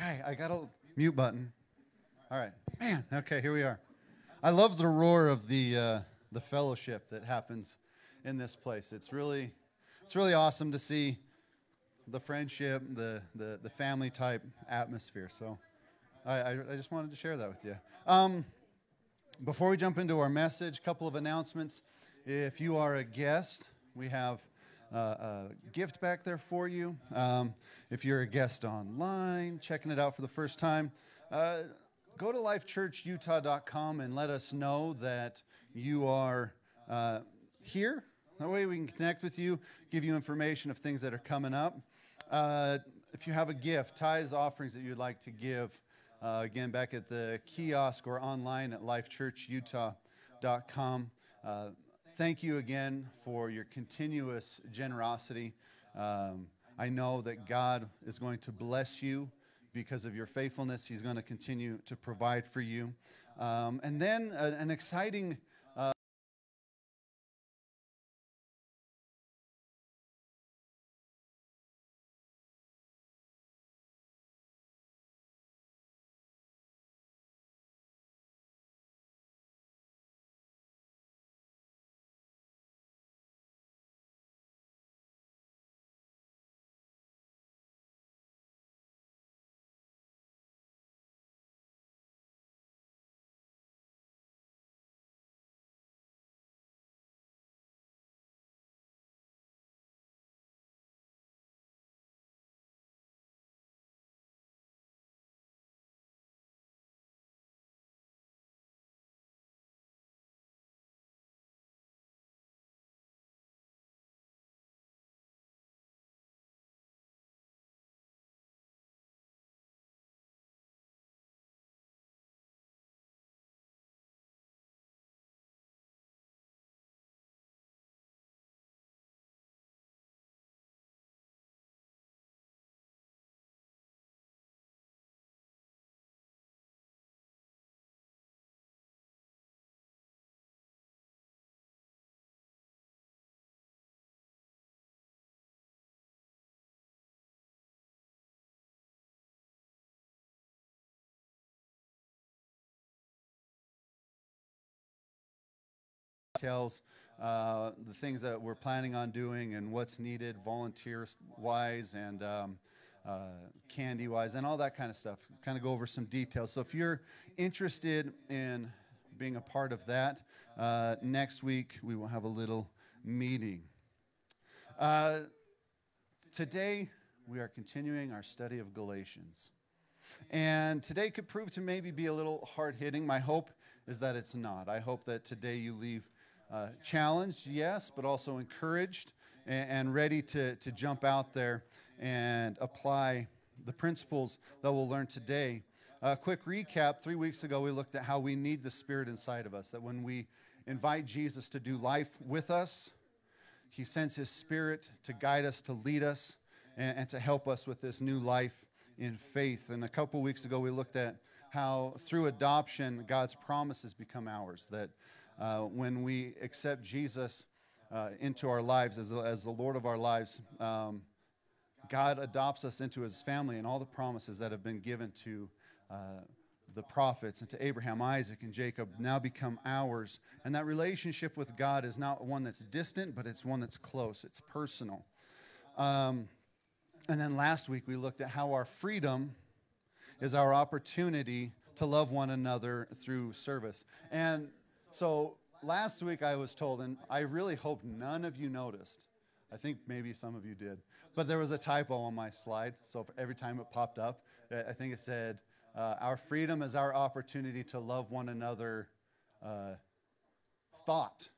Okay, I got a mute button. All right, man. Okay, here we are. I love the roar of the uh, the fellowship that happens in this place. It's really it's really awesome to see the friendship, the the, the family type atmosphere. So I, I, I just wanted to share that with you. Um, before we jump into our message, a couple of announcements. If you are a guest, we have a gift back there for you. Um, if you're a guest online, checking it out for the first time, uh, go to lifechurchutah.com and let us know that you are uh, here. That way we can connect with you, give you information of things that are coming up. Uh, if you have a gift, tithes, offerings that you'd like to give, uh, again, back at the kiosk or online at lifechurchutah.com. Thank you again for your continuous generosity. Um, I know that God is going to bless you because of your faithfulness. He's going to continue to provide for you. Um, and then uh, an exciting details, uh, the things that we're planning on doing and what's needed volunteers wise and um, uh, candy wise and all that kind of stuff. Kind of go over some details. So if you're interested in being a part of that, uh, next week we will have a little meeting. Uh, today we are continuing our study of Galatians. And today could prove to maybe be a little hard hitting. My hope is that it's not. I hope that today you leave uh, challenged, yes, but also encouraged and, and ready to, to jump out there and apply the principles that we'll learn today. A uh, quick recap three weeks ago, we looked at how we need the Spirit inside of us, that when we invite Jesus to do life with us, He sends His Spirit to guide us, to lead us, and, and to help us with this new life in faith. And a couple weeks ago, we looked at how through adoption, God's promises become ours, that uh, when we accept Jesus uh, into our lives as, as the Lord of our lives, um, God adopts us into his family and all the promises that have been given to uh, the prophets and to Abraham, Isaac, and Jacob now become ours. And that relationship with God is not one that's distant, but it's one that's close, it's personal. Um, and then last week we looked at how our freedom is our opportunity to love one another through service. And so last week I was told, and I really hope none of you noticed. I think maybe some of you did, but there was a typo on my slide. So every time it popped up, I think it said, uh, "Our freedom is our opportunity to love one another." Uh, thought,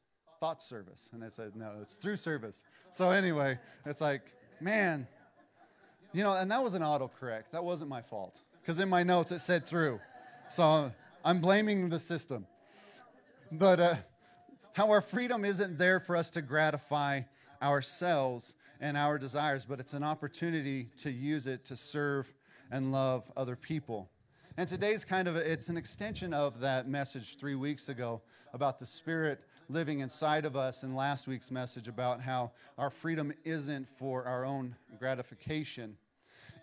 thought service, and I said, "No, it's through service." So anyway, it's like, man, you know, and that was an autocorrect. That wasn't my fault because in my notes it said through. So I'm blaming the system. But uh, how our freedom isn't there for us to gratify ourselves and our desires, but it's an opportunity to use it to serve and love other people. And today's kind of a, it's an extension of that message 3 weeks ago about the spirit living inside of us and last week's message about how our freedom isn't for our own gratification.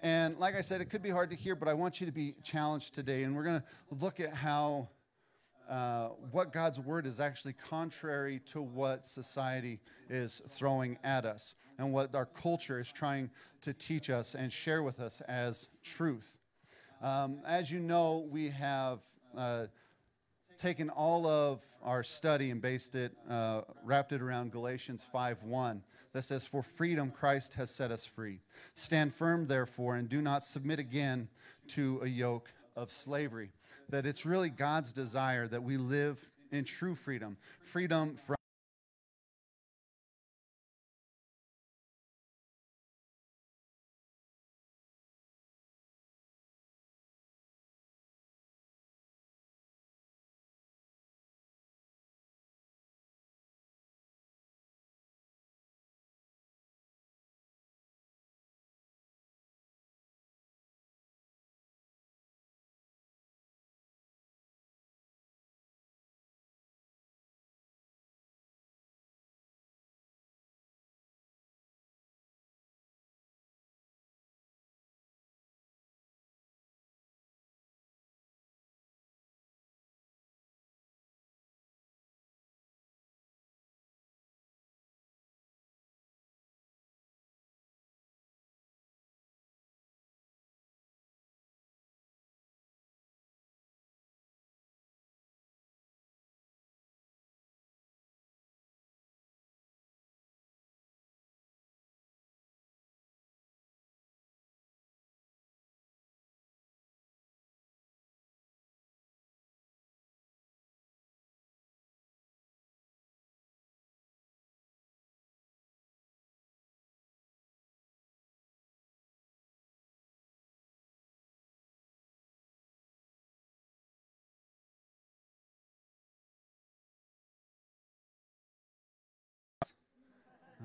And like I said, it could be hard to hear, but I want you to be challenged today. And we're going to look at how uh, what God's word is actually contrary to what society is throwing at us and what our culture is trying to teach us and share with us as truth. Um, as you know, we have uh, taken all of our study and based it, uh, wrapped it around Galatians 5:1 that says, "For freedom Christ has set us free. Stand firm, therefore, and do not submit again to a yoke of slavery." that it's really God's desire that we live in true freedom, freedom from.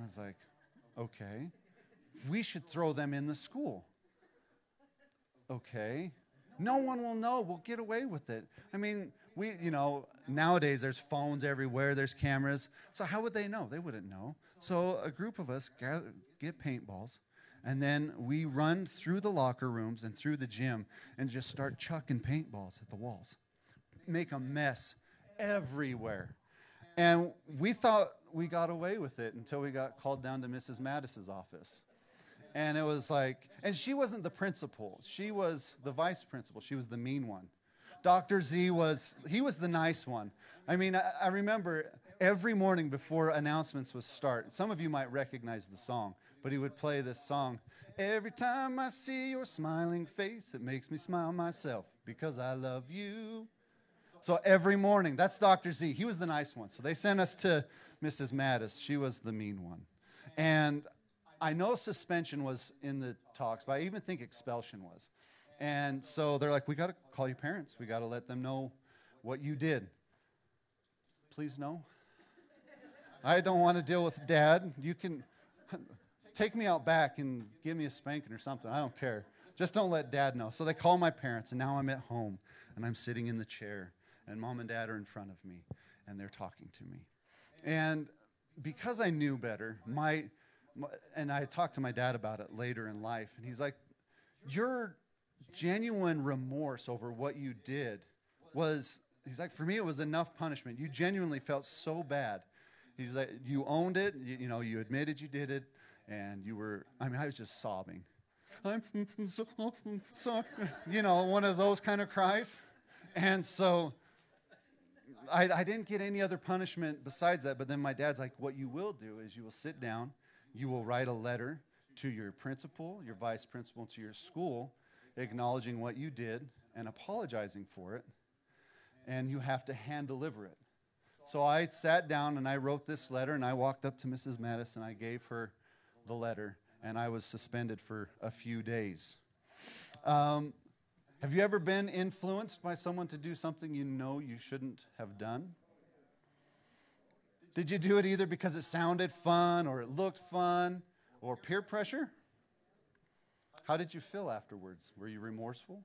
I was like, okay. We should throw them in the school. Okay. No one will know. We'll get away with it. I mean, we, you know, nowadays there's phones everywhere, there's cameras. So how would they know? They wouldn't know. So a group of us gather, get paintballs, and then we run through the locker rooms and through the gym and just start chucking paintballs at the walls. Make a mess everywhere. And we thought we got away with it until we got called down to Mrs. Mattis's office. And it was like, and she wasn't the principal. She was the vice principal. She was the mean one. Dr. Z was, he was the nice one. I mean, I, I remember every morning before announcements would start, some of you might recognize the song, but he would play this song. Every time I see your smiling face, it makes me smile myself because I love you. So every morning, that's Dr. Z. He was the nice one. So they sent us to Mrs. Mattis. She was the mean one. And I know suspension was in the talks, but I even think expulsion was. And so they're like, we got to call your parents. We got to let them know what you did. Please no. I don't want to deal with dad. You can take me out back and give me a spanking or something. I don't care. Just don't let dad know. So they call my parents, and now I'm at home and I'm sitting in the chair and mom and dad are in front of me, and they're talking to me. And because I knew better, my, my and I talked to my dad about it later in life, and he's like, Your genuine remorse over what you did was, he's like, for me, it was enough punishment. You genuinely felt so bad. He's like, you owned it, you, you know, you admitted you did it, and you were, I mean, I was just sobbing. I'm so sorry. You know, one of those kind of cries. And so I, I didn't get any other punishment besides that. But then my dad's like, what you will do is you will sit down, you will write a letter to your principal, your vice principal, to your school, acknowledging what you did and apologizing for it. And you have to hand deliver it. So I sat down and I wrote this letter and I walked up to Mrs. Mattis and I gave her the letter and I was suspended for a few days. Um, have you ever been influenced by someone to do something you know you shouldn't have done? Did you do it either because it sounded fun or it looked fun or peer pressure? How did you feel afterwards? Were you remorseful?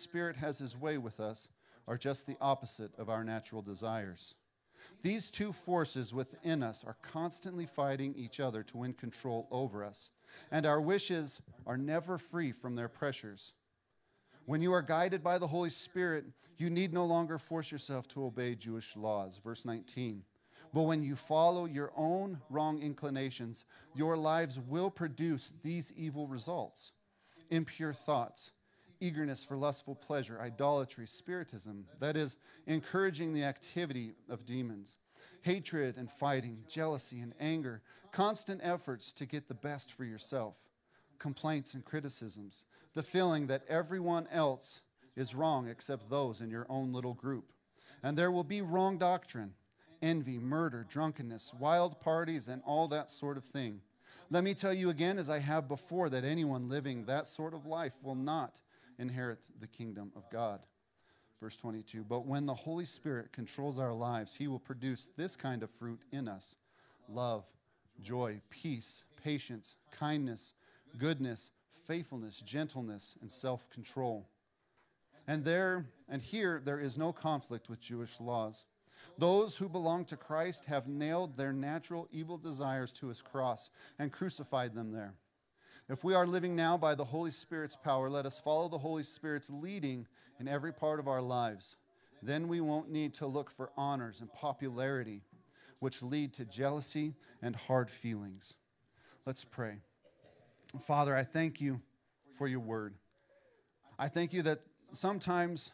Spirit has his way with us are just the opposite of our natural desires. These two forces within us are constantly fighting each other to win control over us, and our wishes are never free from their pressures. When you are guided by the Holy Spirit, you need no longer force yourself to obey Jewish laws. Verse 19. But when you follow your own wrong inclinations, your lives will produce these evil results impure thoughts, eagerness for lustful pleasure, idolatry, spiritism, that is, encouraging the activity of demons, hatred and fighting, jealousy and anger, constant efforts to get the best for yourself, complaints and criticisms, the feeling that everyone else is wrong except those in your own little group. And there will be wrong doctrine, envy, murder, drunkenness, wild parties, and all that sort of thing. Let me tell you again, as I have before, that anyone living that sort of life will not inherit the kingdom of God. Verse 22 But when the Holy Spirit controls our lives, he will produce this kind of fruit in us love, joy, peace, patience, kindness, goodness, faithfulness, gentleness, and self control. And there and here there is no conflict with Jewish laws. Those who belong to Christ have nailed their natural evil desires to his cross and crucified them there. If we are living now by the Holy Spirit's power, let us follow the Holy Spirit's leading in every part of our lives. Then we won't need to look for honors and popularity, which lead to jealousy and hard feelings. Let's pray. Father, I thank you for your word. I thank you that sometimes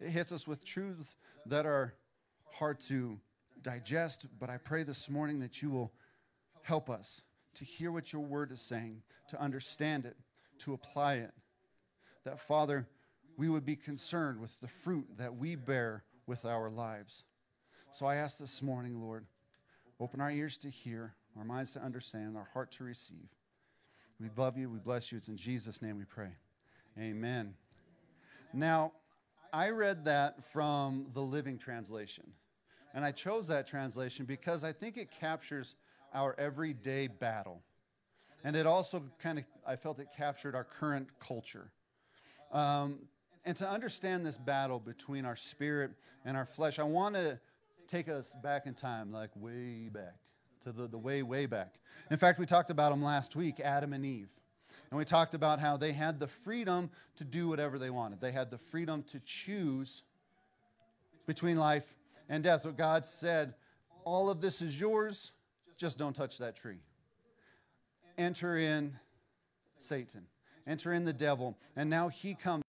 it hits us with truths that are hard to digest, but I pray this morning that you will help us to hear what your word is saying, to understand it, to apply it. That, Father, we would be concerned with the fruit that we bear with our lives. So I ask this morning, Lord, open our ears to hear, our minds to understand, our heart to receive. We love you. We bless you. It's in Jesus' name we pray. Amen. Now, I read that from the Living Translation. And I chose that translation because I think it captures our everyday battle. And it also kind of, I felt it captured our current culture. Um, and to understand this battle between our spirit and our flesh, I want to take us back in time, like way back, to the, the way, way back. In fact, we talked about them last week, Adam and Eve. And we talked about how they had the freedom to do whatever they wanted. They had the freedom to choose between life and death. What God said, All of this is yours just don't touch that tree. Enter in Satan, enter in the devil, and now he comes.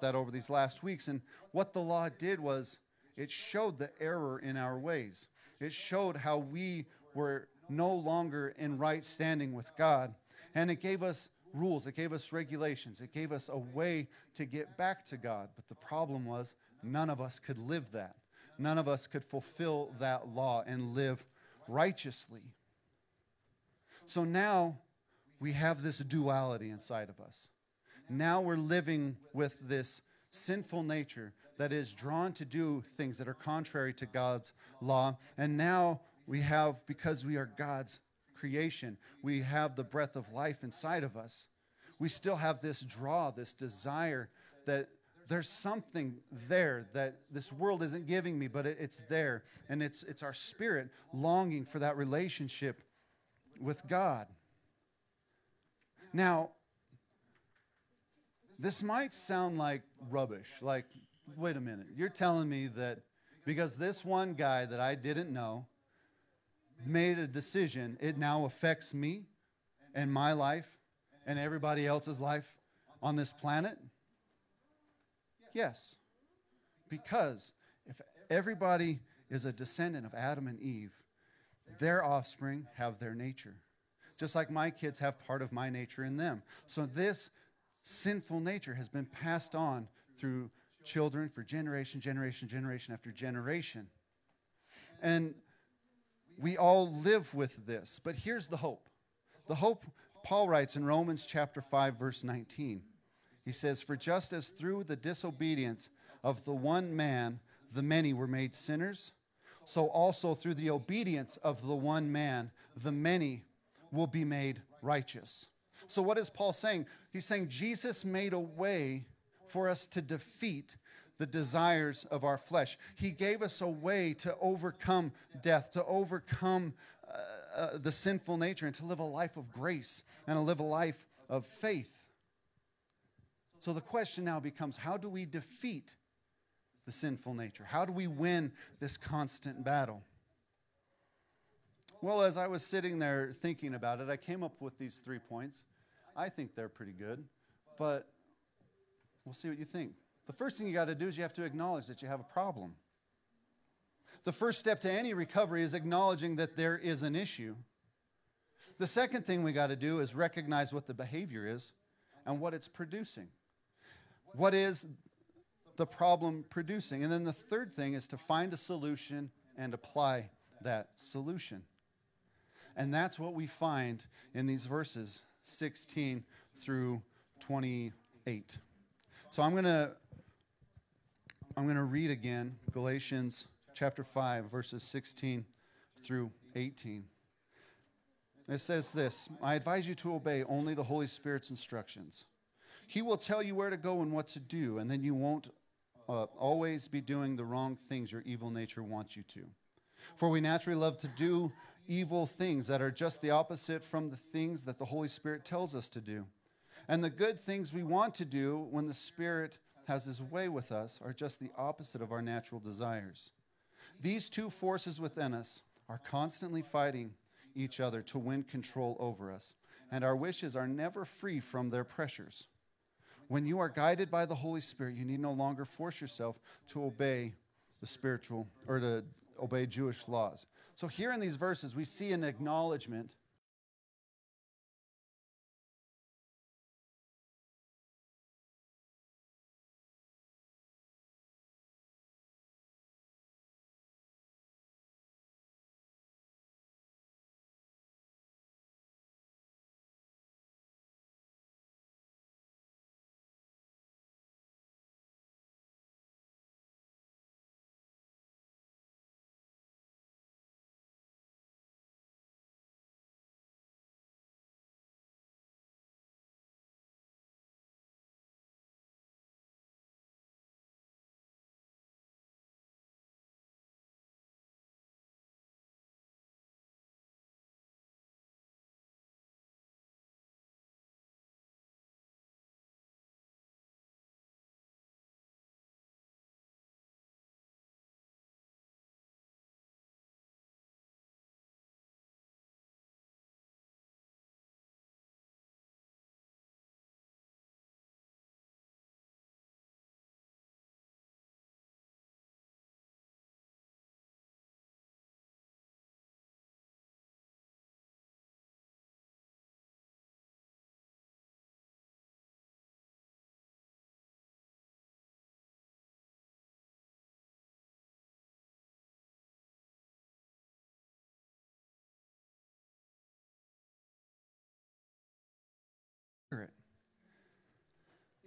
That over these last weeks. And what the law did was it showed the error in our ways. It showed how we were no longer in right standing with God. And it gave us rules, it gave us regulations, it gave us a way to get back to God. But the problem was none of us could live that. None of us could fulfill that law and live righteously. So now we have this duality inside of us now we're living with this sinful nature that is drawn to do things that are contrary to God's law. And now we have, because we are God's creation, we have the breath of life inside of us. We still have this draw, this desire that there's something there that this world isn't giving me, but it, it's there. And it's, it's our spirit longing for that relationship with God. Now, this might sound like rubbish. Like, wait a minute. You're telling me that because this one guy that I didn't know made a decision, it now affects me and my life and everybody else's life on this planet? Yes. Because if everybody is a descendant of Adam and Eve, their offspring have their nature. Just like my kids have part of my nature in them. So this sinful nature has been passed on through children for generation, generation, generation after generation. And we all live with this. But here's the hope. The hope Paul writes in Romans chapter 5 verse 19. He says, For just as through the disobedience of the one man the many were made sinners, so also through the obedience of the one man the many will be made righteous. So, what is Paul saying? He's saying Jesus made a way for us to defeat the desires of our flesh. He gave us a way to overcome death, to overcome uh, uh, the sinful nature, and to live a life of grace and to live a life of faith. So the question now becomes how do we defeat the sinful nature? How do we win this constant battle? Well, as I was sitting there thinking about it, I came up with these three points. I think they're pretty good, but we'll see what you think. The first thing you got to do is you have to acknowledge that you have a problem. The first step to any recovery is acknowledging that there is an issue. The second thing we got to do is recognize what the behavior is and what it's producing. What is the problem producing? And then the third thing is to find a solution and apply that solution. And that's what we find in these verses 16 through 28. So I'm going to I'm going to read again Galatians chapter 5 verses 16 through 18. It says this, I advise you to obey only the Holy Spirit's instructions. He will tell you where to go and what to do, and then you won't uh, always be doing the wrong things your evil nature wants you to. For we naturally love to do evil things that are just the opposite from the things that the Holy Spirit tells us to do. And the good things we want to do when the Spirit has his way with us are just the opposite of our natural desires. These two forces within us are constantly fighting each other to win control over us, and our wishes are never free from their pressures. When you are guided by the Holy Spirit, you need no longer force yourself to obey the spiritual or to obey Jewish laws. So, here in these verses, we see an acknowledgement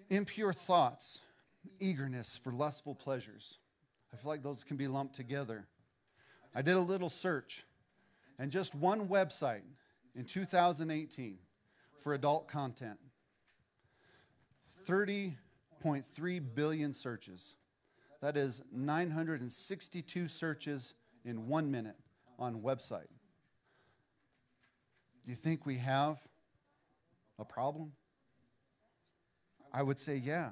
Impure thoughts eagerness for lustful pleasures. I feel like those can be lumped together. I did a little search, and just one website in 2018 for adult content 30.3 billion searches. That is 962 searches in one minute on website. Do you think we have a problem? I would say, yeah.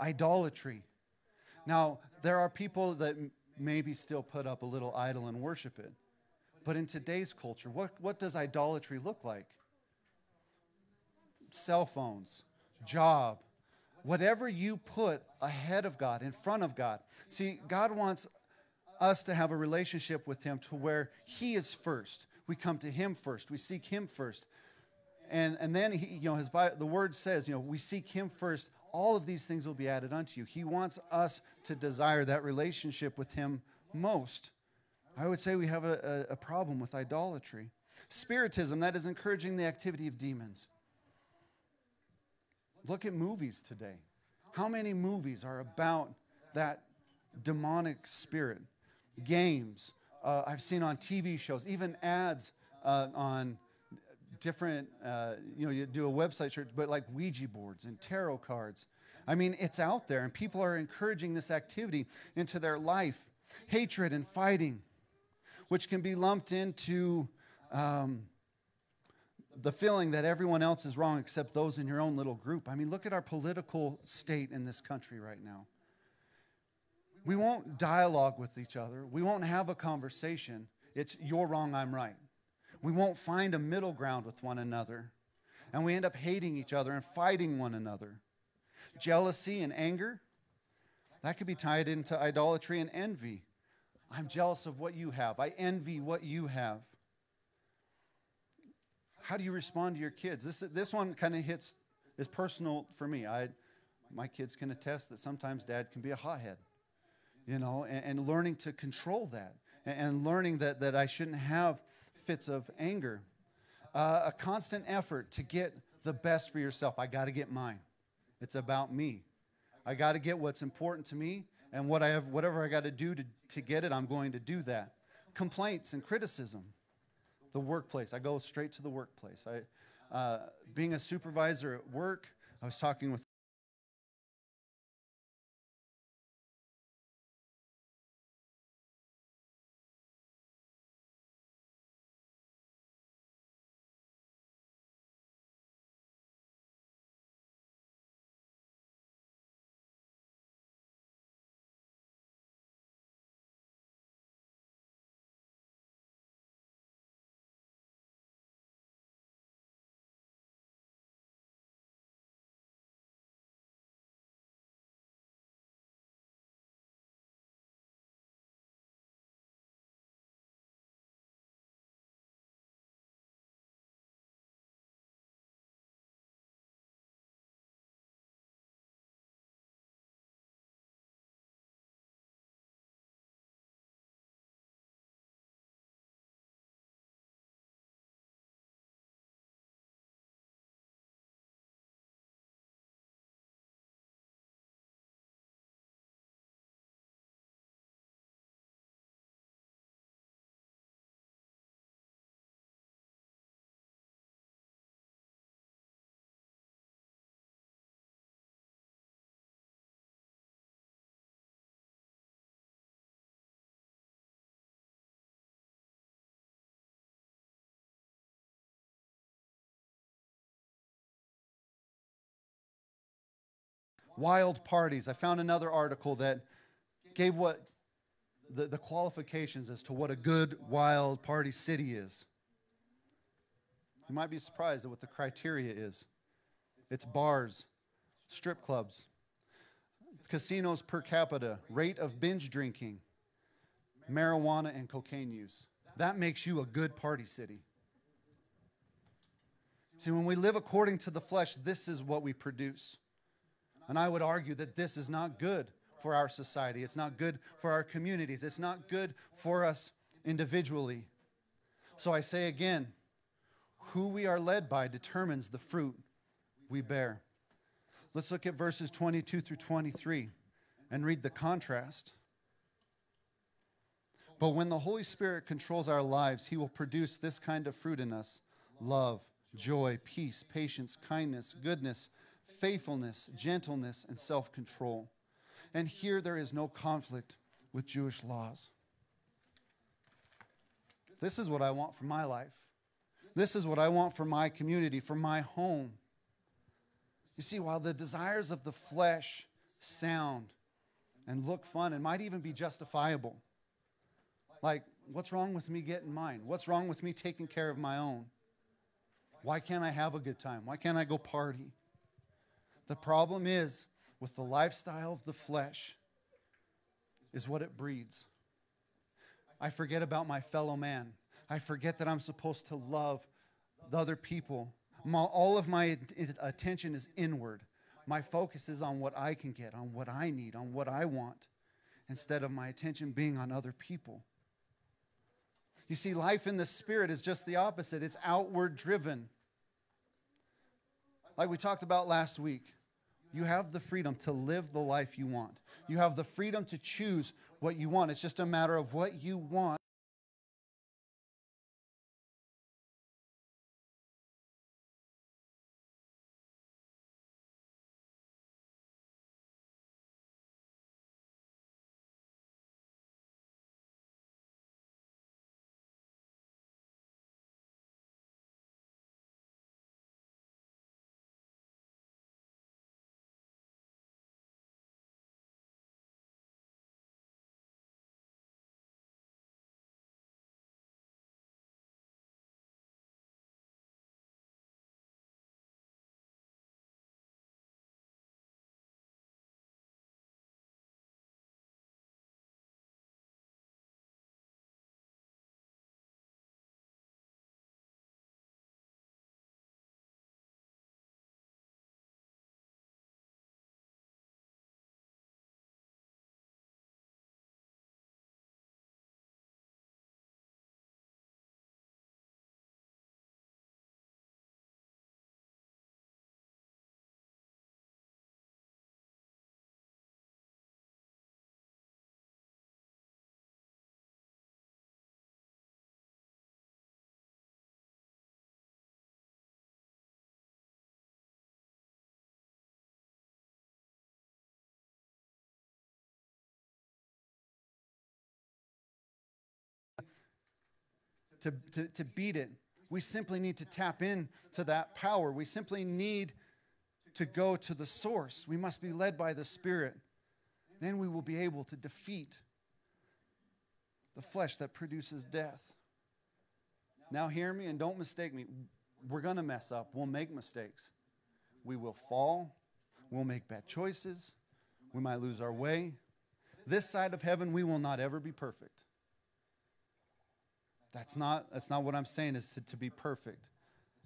Idolatry. Now, there are people that maybe still put up a little idol and worship it. But in today's culture, what, what does idolatry look like? Cell phones, job, whatever you put ahead of God, in front of God. See, God wants us to have a relationship with Him to where He is first. We come to Him first. We seek Him first. And, and then, he, you know, his, the word says, you know, we seek Him first. All of these things will be added unto you. He wants us to desire that relationship with Him most. I would say we have a, a, a problem with idolatry. Spiritism, that is encouraging the activity of demons. Look at movies today. How many movies are about that demonic spirit? Games, uh, I've seen on TV shows, even ads uh, on different, uh, you know, you do a website search, but like Ouija boards and tarot cards. I mean, it's out there, and people are encouraging this activity into their life. Hatred and fighting, which can be lumped into um, the feeling that everyone else is wrong except those in your own little group. I mean, look at our political state in this country right now. We won't dialogue with each other, we won't have a conversation. It's you're wrong, I'm right. We won't find a middle ground with one another. And we end up hating each other and fighting one another. Jealousy and anger, that could be tied into idolatry and envy. I'm jealous of what you have. I envy what you have. How do you respond to your kids? This, this one kind of hits, is personal for me. I, my kids can attest that sometimes dad can be a hothead, you know, and, and learning to control that and, and, learning that, that I shouldn't have fits of anger. Uh, a constant effort to get the best for yourself. I got to get mine. It's about me. I got to get what's important to me, and what I have, whatever I got to do to, get it, I'm going to do that. Complaints and criticism the workplace. I go straight to the workplace. I, uh, being a supervisor at work, I was talking with wild parties. I found another article that gave what the, the qualifications as to what a good wild party city is. You might be surprised at what the criteria is. It's bars, strip clubs, casinos per capita, rate of binge drinking, marijuana and cocaine use. That makes you a good party city. See, when we live according to the flesh, this is what we produce. And I would argue that this is not good for our society. It's not good for our communities. It's not good for us individually. So I say again who we are led by determines the fruit we bear. Let's look at verses 22 through 23 and read the contrast. But when the Holy Spirit controls our lives, He will produce this kind of fruit in us love, joy, peace, patience, kindness, goodness, faithfulness, gentleness, and self control. And here there is no conflict with Jewish laws. This is what I want for my life. This is what I want for my community, for my home. You see, while the desires of the flesh sound and look fun and might even be justifiable, like, what's wrong with me getting mine? What's wrong with me taking care of my own? Why can't I have a good time? Why can't I go party? The problem is with the lifestyle of the flesh is what it breeds. I forget about my fellow man. I forget that I'm supposed to love the other people. All of my attention is inward. My focus is on what I can get, on what I need, on what I want, instead of my attention being on other people. You see, life in the Spirit is just the opposite it's outward driven. Like we talked about last week, you have the freedom to live the life you want. You have the freedom to choose what you want. It's just a matter of what you want. To, to, to beat it. We simply need to tap in to that power. We simply need to go to the source. We must be led by the Spirit. Then we will be able to defeat the flesh that produces death. Now, hear me and don't mistake me. We're going to mess up. We'll make mistakes. We will fall. We'll make bad choices. We might lose our way. This side of heaven, we will not ever be perfect. That's not, that's not what I'm saying is to, to be perfect.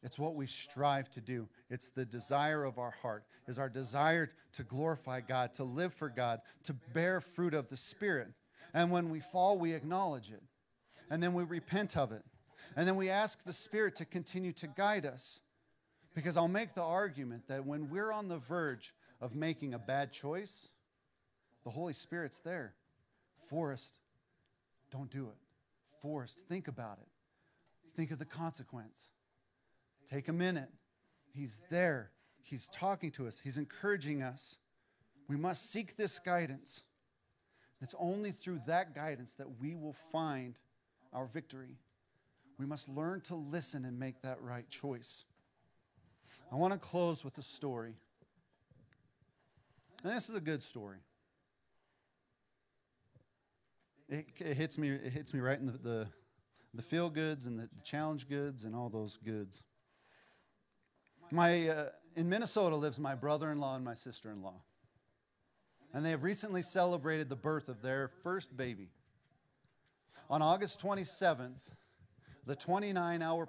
It's what we strive to do. It's the desire of our heart, is our desire to glorify God, to live for God, to bear fruit of the Spirit. And when we fall, we acknowledge it. And then we repent of it. And then we ask the Spirit to continue to guide us. Because I'll make the argument that when we're on the verge of making a bad choice, the Holy Spirit's there. Forrest, don't do it think about it. Think of the consequence. Take a minute. He's there. He's talking to us. He's encouraging us. We must seek this guidance. It's only through that guidance that we will find our victory. We must learn to listen and make that right choice. I want to close with a story. And this is a good story. It, it, hits me. It hits me right in the the, the feel goods and the, the, challenge goods and all those goods. My uh, in Minnesota lives my brother-in-law and my sister-in-law, and they have recently celebrated the birth of their first baby. On August 27th, the 29-hour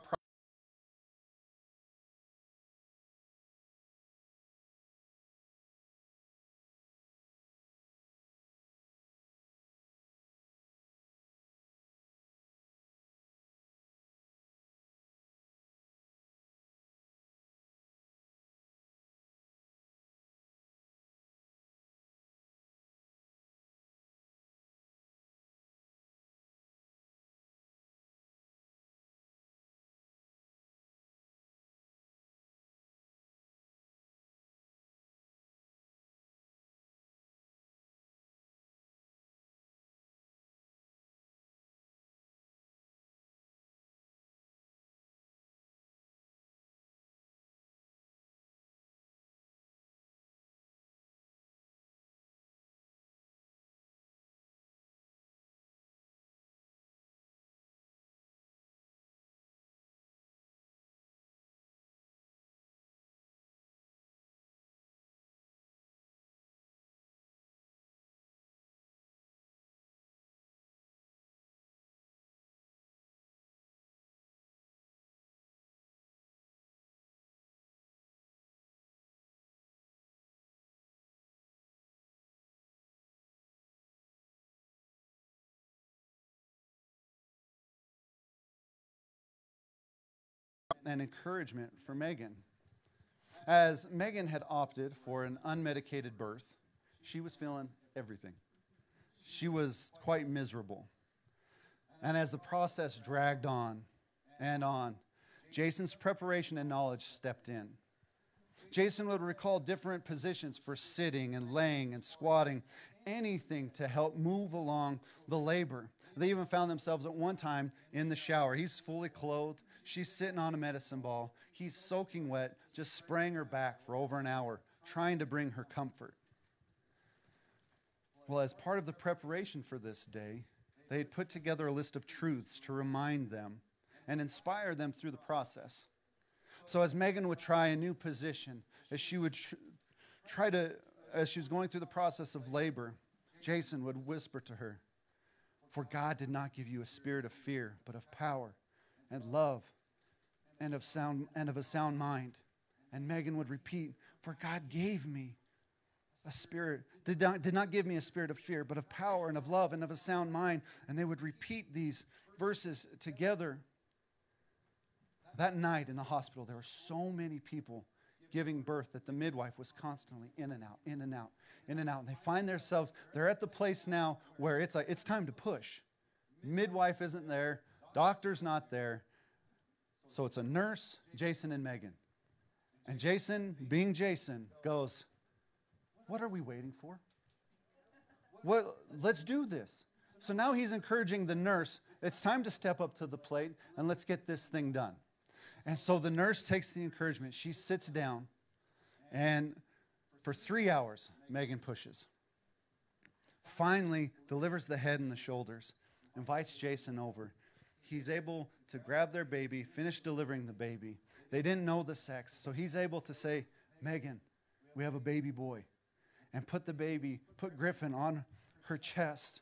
and encouragement for Megan. As Megan had opted for an unmedicated birth, she was feeling everything. She was quite miserable. And as the process dragged on and on, Jason's preparation and knowledge stepped in. Jason would recall different positions for sitting and laying and squatting, anything to help move along the labor. They even found themselves at one time in the shower. He's fully clothed. She's sitting on a medicine ball. He's soaking wet, just spraying her back for over an hour, trying to bring her comfort. Well, as part of the preparation for this day, they had put together a list of truths to remind them and inspire them through the process. So, as Megan would try a new position, as she would tr- try to, as she was going through the process of labor, Jason would whisper to her, For God did not give you a spirit of fear, but of power and love and of, sound, and of a sound mind. And Megan would repeat, For God gave me a spirit, did not, did not give me a spirit of fear, but of power and of love and of a sound mind. And they would repeat these verses together. That night in the hospital, there were so many people giving birth that the midwife was constantly in and out, in and out, in and out. And they find themselves, they're at the place now where it's like, it's time to push. Midwife isn't there, doctor's not there. So it's a nurse, Jason, and Megan. And Jason, being Jason, goes, What are we waiting for? What, let's do this. So now he's encouraging the nurse, it's time to step up to the plate and let's get this thing done. And so the nurse takes the encouragement. She sits down, and for three hours, Megan pushes. Finally, delivers the head and the shoulders, invites Jason over. He's able to grab their baby, finish delivering the baby. They didn't know the sex, so he's able to say, Megan, we have a baby boy. And put the baby, put Griffin on her chest.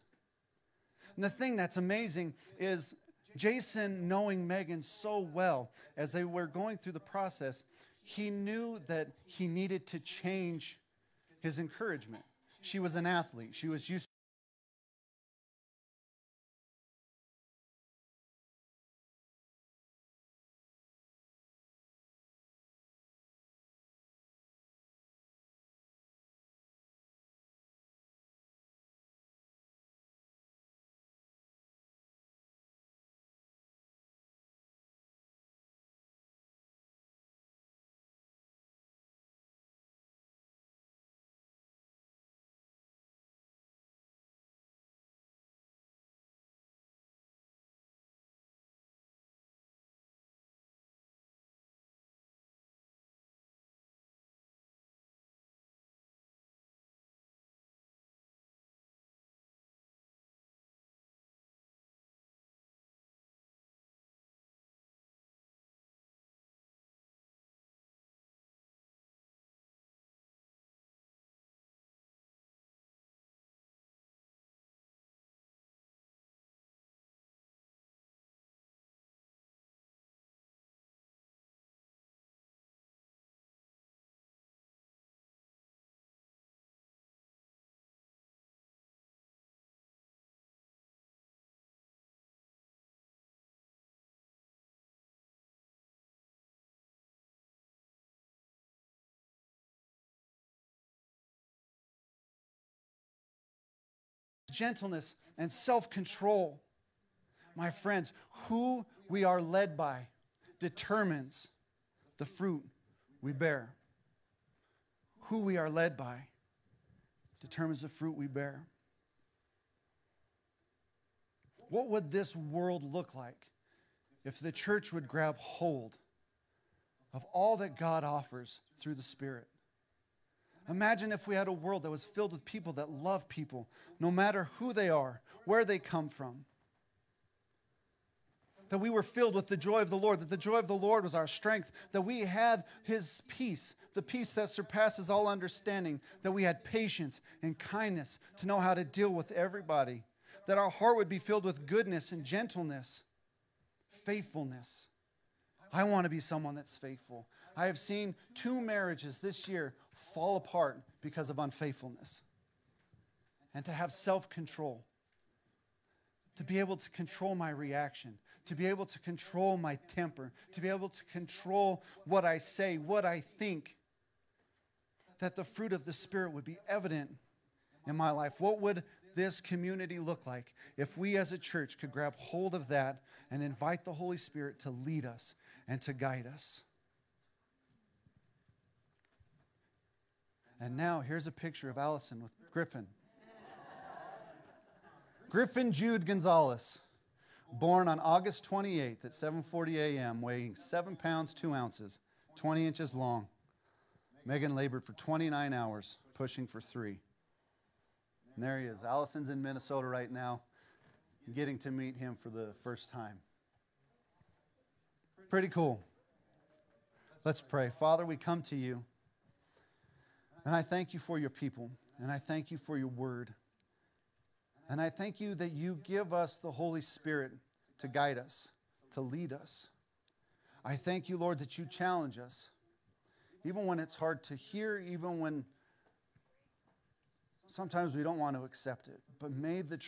And the thing that's amazing is Jason, knowing Megan so well as they were going through the process, he knew that he needed to change his encouragement. She was an athlete, she was used gentleness, and self control. My friends, who we are led by determines the fruit we bear. Who we are led by determines the fruit we bear. What would this world look like if the church would grab hold of all that God offers through the Spirit? Imagine if we had a world that was filled with people that love people, no matter who they are, where they come from. That we were filled with the joy of the Lord, that the joy of the Lord was our strength, that we had His peace, the peace that surpasses all understanding, that we had patience and kindness to know how to deal with everybody, that our heart would be filled with goodness and gentleness, faithfulness. I want to be someone that's faithful. I have seen two marriages this year fall apart because of unfaithfulness. And to have self control, to be able to control my reaction, to be able to control my temper, to be able to control what I say, what I think, that the fruit of the Spirit would be evident in my life. What would this community look like if we as a church could grab hold of that and invite the Holy Spirit to lead us and to guide us? And now here's a picture of Allison with Griffin. Griffin Jude Gonzalez, born on August 28th at 7:40 a.m., weighing 7 pounds 2 ounces, 20 inches long. Megan labored for 29 hours, pushing for 3. And there he is. Allison's in Minnesota right now, getting to meet him for the first time. Pretty cool. Let's pray. Father, we come to you. And I thank you for your people. And I thank you for your word. And I thank you that you give us the Holy Spirit to guide us, to lead us. I thank you, Lord, that you challenge us, even when it's hard to hear, even when sometimes we don't want to accept it. But may the